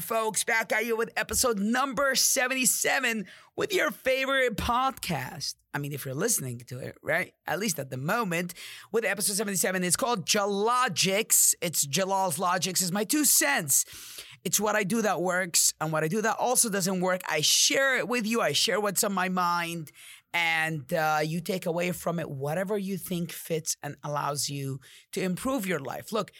folks. Back at you with episode number 77 with your favorite podcast. I mean, if you're listening to it, right? At least at the moment, with episode 77, it's called Jalogics. It's Jalal's Logics, is my two cents. It's what I do that works, and what I do that also doesn't work. I share it with you, I share what's on my mind, and uh, you take away from it whatever you think fits and allows you to improve your life. Look,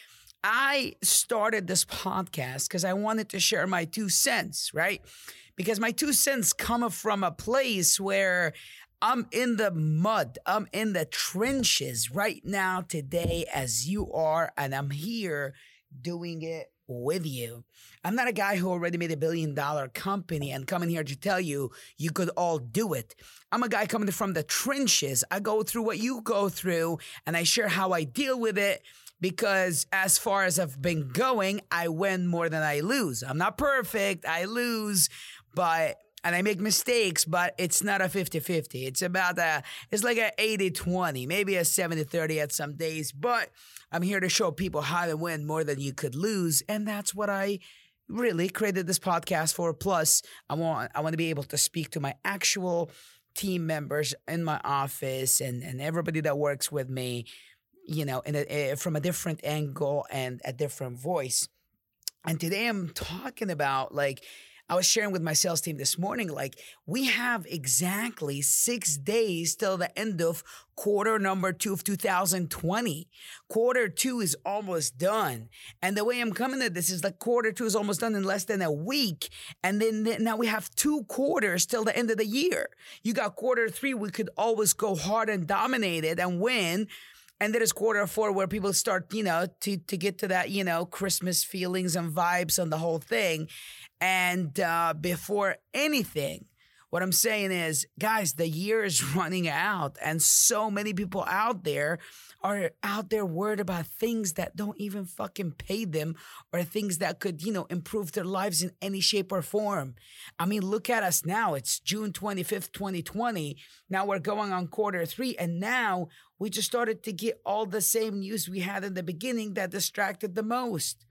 I started this podcast because I wanted to share my two cents, right? Because my two cents come from a place where I'm in the mud, I'm in the trenches right now, today, as you are, and I'm here doing it with you. I'm not a guy who already made a billion dollar company and coming here to tell you you could all do it. I'm a guy coming from the trenches. I go through what you go through and I share how I deal with it because as far as I've been going, I win more than I lose. I'm not perfect, I lose, but and I make mistakes, but it's not a 50-50. It's about a it's like a 80-20, maybe a 70-30 at some days, but I'm here to show people how to win more than you could lose, and that's what I really created this podcast for. Plus, I want I want to be able to speak to my actual team members in my office and and everybody that works with me you know, in a, a, from a different angle and a different voice. And today I'm talking about like I was sharing with my sales team this morning, like we have exactly six days till the end of quarter number two of 2020. Quarter two is almost done. And the way I'm coming at this is like quarter two is almost done in less than a week. And then now we have two quarters till the end of the year. You got quarter three, we could always go hard and dominate it and win. And then it's quarter four where people start, you know, to to get to that, you know, Christmas feelings and vibes on the whole thing. And uh, before anything, what I'm saying is, guys, the year is running out, and so many people out there are out there worried about things that don't even fucking pay them or things that could, you know, improve their lives in any shape or form. I mean, look at us now. It's June 25th, 2020. Now we're going on quarter three, and now we just started to get all the same news we had in the beginning that distracted the most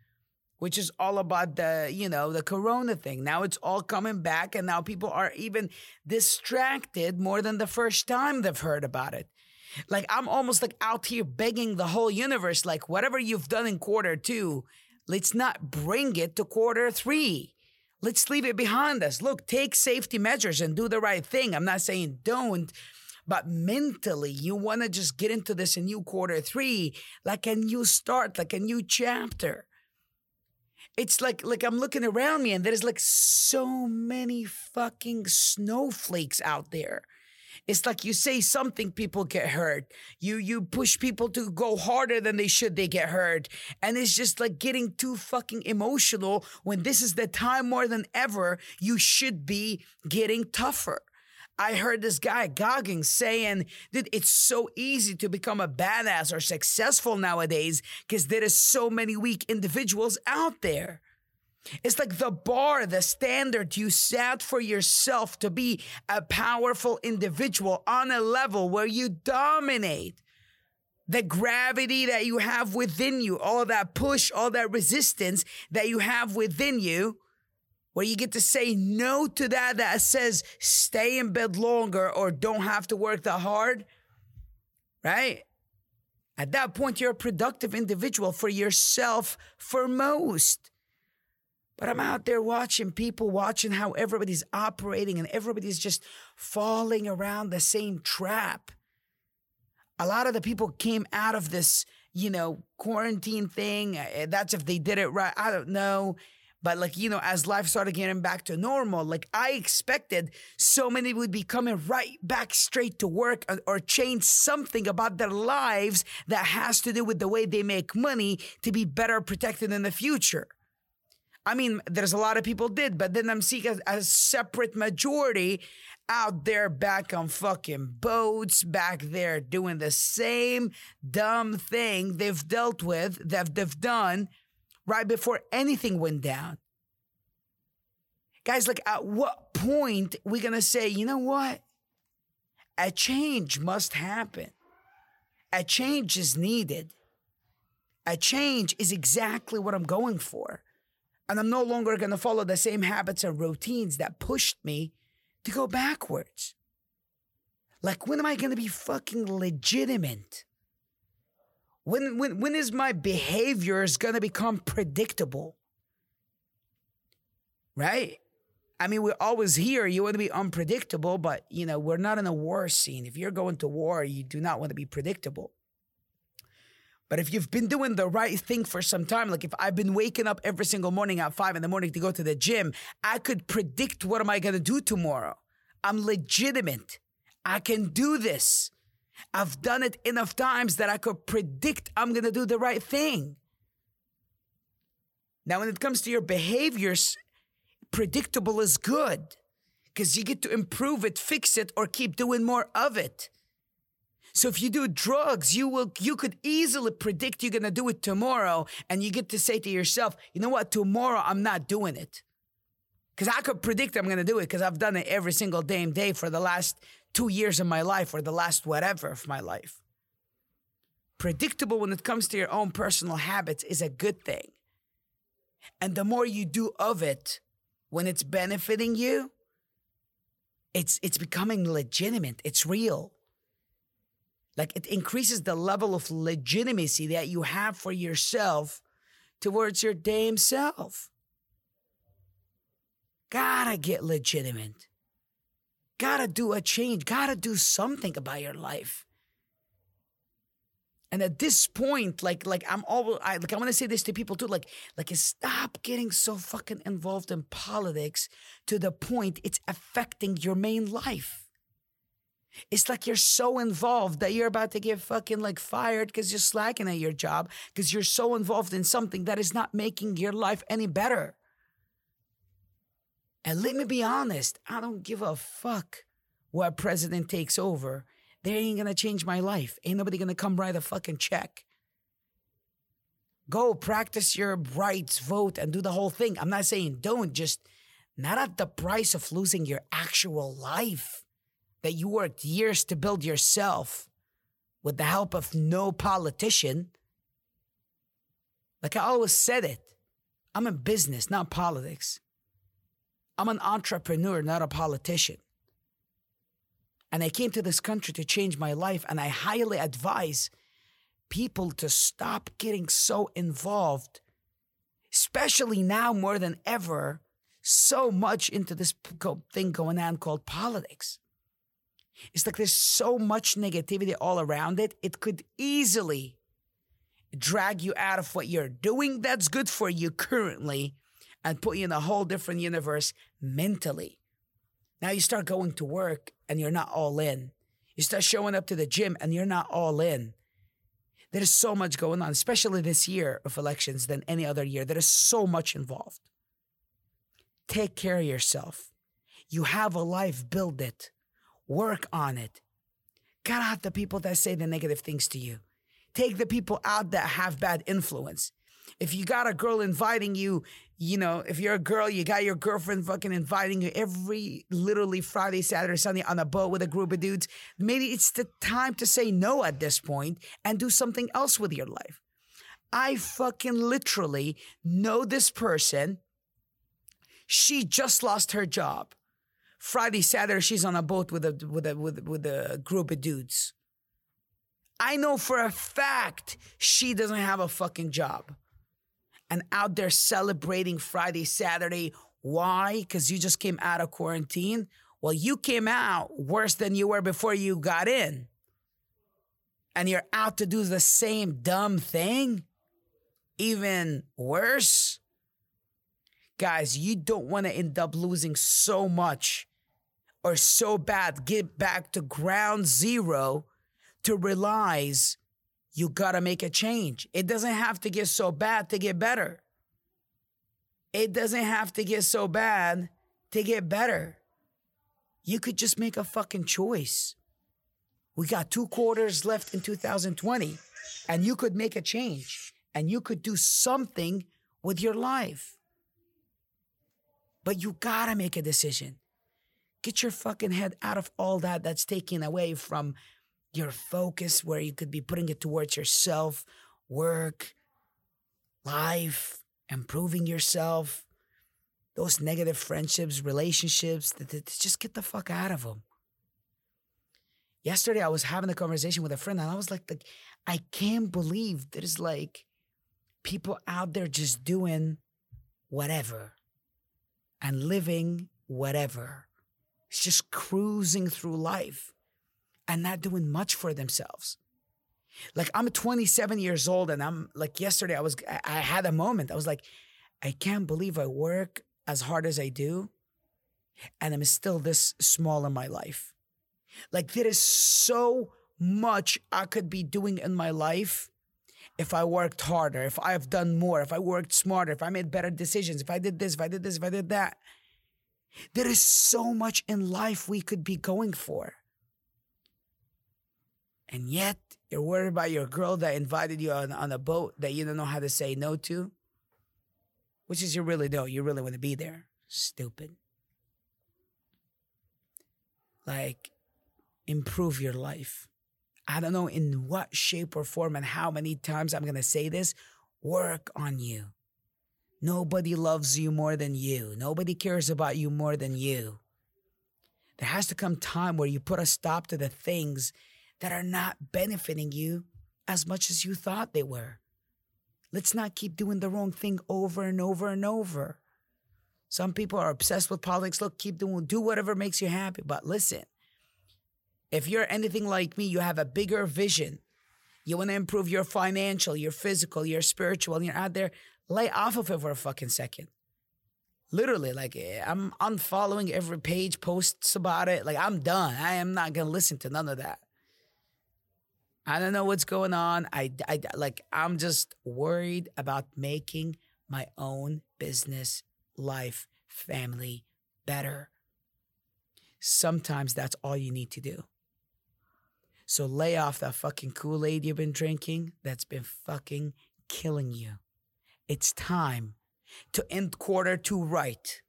which is all about the, you know, the corona thing. Now it's all coming back and now people are even distracted more than the first time they've heard about it. Like I'm almost like out here begging the whole universe like whatever you've done in quarter 2, let's not bring it to quarter 3. Let's leave it behind us. Look, take safety measures and do the right thing. I'm not saying don't, but mentally, you want to just get into this a new quarter three, like a new start, like a new chapter it's like like I'm looking around me and there's like so many fucking snowflakes out there. It's like you say something, people get hurt. You you push people to go harder than they should, they get hurt. And it's just like getting too fucking emotional when this is the time more than ever you should be getting tougher. I heard this guy Goggins saying that it's so easy to become a badass or successful nowadays because there is so many weak individuals out there. It's like the bar, the standard you set for yourself to be a powerful individual on a level where you dominate. The gravity that you have within you, all that push, all that resistance that you have within you where you get to say no to that that says stay in bed longer or don't have to work that hard, right? At that point, you're a productive individual for yourself for most. But I'm out there watching people, watching how everybody's operating and everybody's just falling around the same trap. A lot of the people came out of this, you know, quarantine thing. That's if they did it right. I don't know. But like, you know, as life started getting back to normal, like I expected so many would be coming right back straight to work or, change something about their lives that has to do with the way they make money to be better protected in the future. I mean, there's a lot of people did, but then I'm seeing a, a, separate majority out there back on fucking boats, back there doing the same dumb thing they've dealt with, that they've done right before anything went down. Guys, like at what point we gonna say, you know what? A change must happen. A change is needed. A change is exactly what I'm going for. And I'm no longer going to follow the same habits and routines that pushed me to go backwards. Like, when am I going to be fucking legitimate? When, when, when is my behaviors going to become predictable? Right? I mean, we're always here. You want to be unpredictable, but, you know, we're not in a war scene. If you're going to war, you do not want to be predictable. But if you've been doing the right thing for some time, like if I've been waking up every single morning at five in the morning to go to the gym, I could predict what am I going to do tomorrow. I'm legitimate. I can do this. I've done it enough times that I could predict I'm going to do the right thing. Now, when it comes to your behaviors, predictable is good because you get to improve it, fix it, or keep doing more of it. So if you do drugs, you will you could easily predict you're gonna do it tomorrow, and you get to say to yourself, you know what, tomorrow I'm not doing it. Cause I could predict I'm gonna do it because I've done it every single damn day for the last two years of my life or the last whatever of my life. Predictable when it comes to your own personal habits is a good thing. And the more you do of it when it's benefiting you, it's it's becoming legitimate. It's real. Like it increases the level of legitimacy that you have for yourself towards your damn self. Gotta get legitimate. Gotta do a change. Gotta do something about your life. And at this point, like, like I'm all, I, like, I want to say this to people too, like, like, stop getting so fucking involved in politics to the point it's affecting your main life. It's like you're so involved that you're about to get fucking like fired because you're slacking at your job because you're so involved in something that is not making your life any better. And let me be honest, I don't give a fuck what president takes over. They ain't gonna change my life. Ain't nobody gonna come write a fucking check. Go practice your rights, vote, and do the whole thing. I'm not saying don't, just not at the price of losing your actual life that you worked years to build yourself with the help of no politician. Like I always said it, I'm in business, not politics. I'm an entrepreneur, not a politician. And I came to this country to change my life, and I highly advise people to stop getting so involved, especially now more than ever, so much into this thing going on called politics. It's like there's so much negativity all around it. It could easily drag you out of what you're doing that's good for you currently and put you in a whole different universe mentally. Now you start going to work and you're not all in. You start showing up to the gym and you're not all in. There's so much going on, especially this year of elections than any other year. There is so much involved. Take care of yourself. You have a life, build it. Work on it. Cut out the people that say the negative things to you. Take the people out that have bad influence. If you got a girl inviting you, you know, if you're a girl, you got your girlfriend fucking inviting you every literally Friday, Saturday, Sunday on a boat with a group of dudes, maybe it's the time to say no at this point and do something else with your life. I fucking literally know this person. She just lost her job. Friday, Saturday, she's on a boat with a with a with, with a group of dudes. I know for a fact she doesn't have a fucking job. And out there celebrating Friday, Saturday. Why? Because you just came out of quarantine. Well, you came out worse than you were before you got in. And you're out to do the same dumb thing? Even worse? Guys, you don't want to end up losing so much or so bad, get back to ground zero to realize you gotta make a change. It doesn't have to get so bad to get better. It doesn't have to get so bad to get better. You could just make a fucking choice. We got two quarters left in 2020, and you could make a change and you could do something with your life. But you gotta make a decision. Get your fucking head out of all that that's taking away from your focus, where you could be putting it towards yourself, work, life, improving yourself, those negative friendships, relationships, just get the fuck out of them. Yesterday, I was having a conversation with a friend, and I was like, like I can't believe there's like people out there just doing whatever and living whatever. It's just cruising through life and not doing much for themselves. Like I'm 27 years old and I'm like yesterday I was I had a moment. I was like I can't believe I work as hard as I do and I'm still this small in my life. Like there is so much I could be doing in my life if I worked harder, if I've done more, if I worked smarter, if I made better decisions, if I did this, if I did this, if I did that. There is so much in life we could be going for. And yet, you're worried about your girl that invited you on, on a boat that you don't know how to say no to, which is you really don't. You really want to be there. Stupid. Like, improve your life. I don't know in what shape or form and how many times I'm going to say this. Work on you. Nobody loves you more than you. Nobody cares about you more than you. There has to come time where you put a stop to the things that are not benefiting you as much as you thought they were. Let's not keep doing the wrong thing over and over and over. Some people are obsessed with politics. Look, keep doing do whatever makes you happy. But listen, if you're anything like me, you have a bigger vision. You want to improve your financial, your physical, your spiritual, and you're out there, lay off of it for a fucking second. Literally, like eh, I'm unfollowing every page posts about it. Like I'm done. I am not gonna listen to none of that. I don't know what's going on. I, I like I'm just worried about making my own business, life, family better. Sometimes that's all you need to do. So lay off that fucking Kool Aid you've been drinking that's been fucking killing you. It's time to end quarter two right,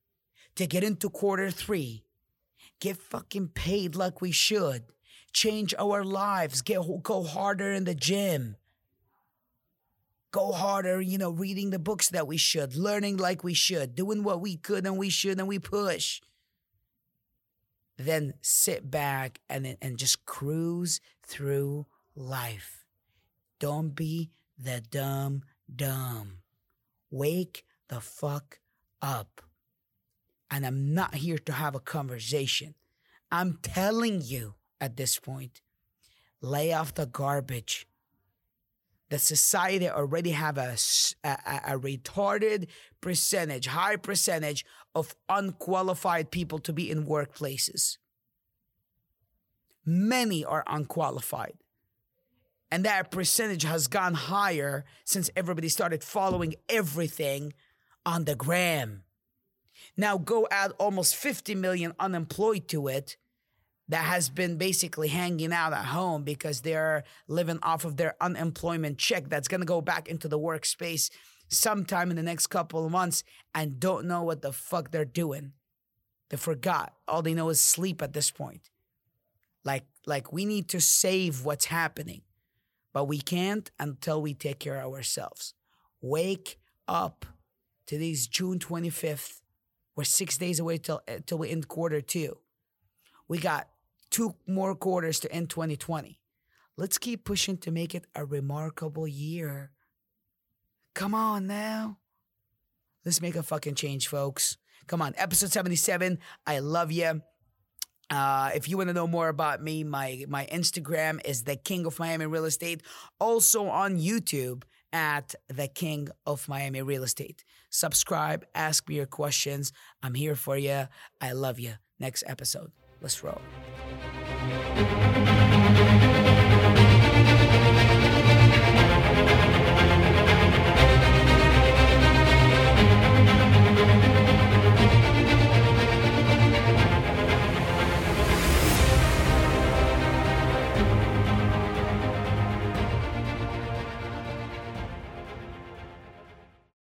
to get into quarter three, get fucking paid like we should, change our lives, get go harder in the gym, go harder, you know, reading the books that we should, learning like we should, doing what we could and we should and we push then sit back and and just cruise through life. Don't be the dumb dumb. Wake the fuck up. And I'm not here to have a conversation. I'm telling you at this point, lay off the garbage. The society already have a, a, a retarded percentage, high percentage of unqualified people to be in workplaces. Many are unqualified. And that percentage has gone higher since everybody started following everything on the gram. Now go add almost 50 million unemployed to it that has been basically hanging out at home because they're living off of their unemployment check that's going to go back into the workspace sometime in the next couple of months and don't know what the fuck they're doing. They forgot. All they know is sleep at this point. Like like we need to save what's happening. But we can't until we take care of ourselves. Wake up. Today's June 25th. We're 6 days away till till we end quarter 2. We got two more quarters to end 2020. Let's keep pushing to make it a remarkable year. Come on now. Let's make a fucking change, folks. Come on, episode 77. I love you. Uh, if you want to know more about me, my my Instagram is the King of Miami Real Estate. Also on YouTube at the King of Miami Real Estate. Subscribe, ask me your questions. I'm here for you. I love you. Next episode. Let's roll.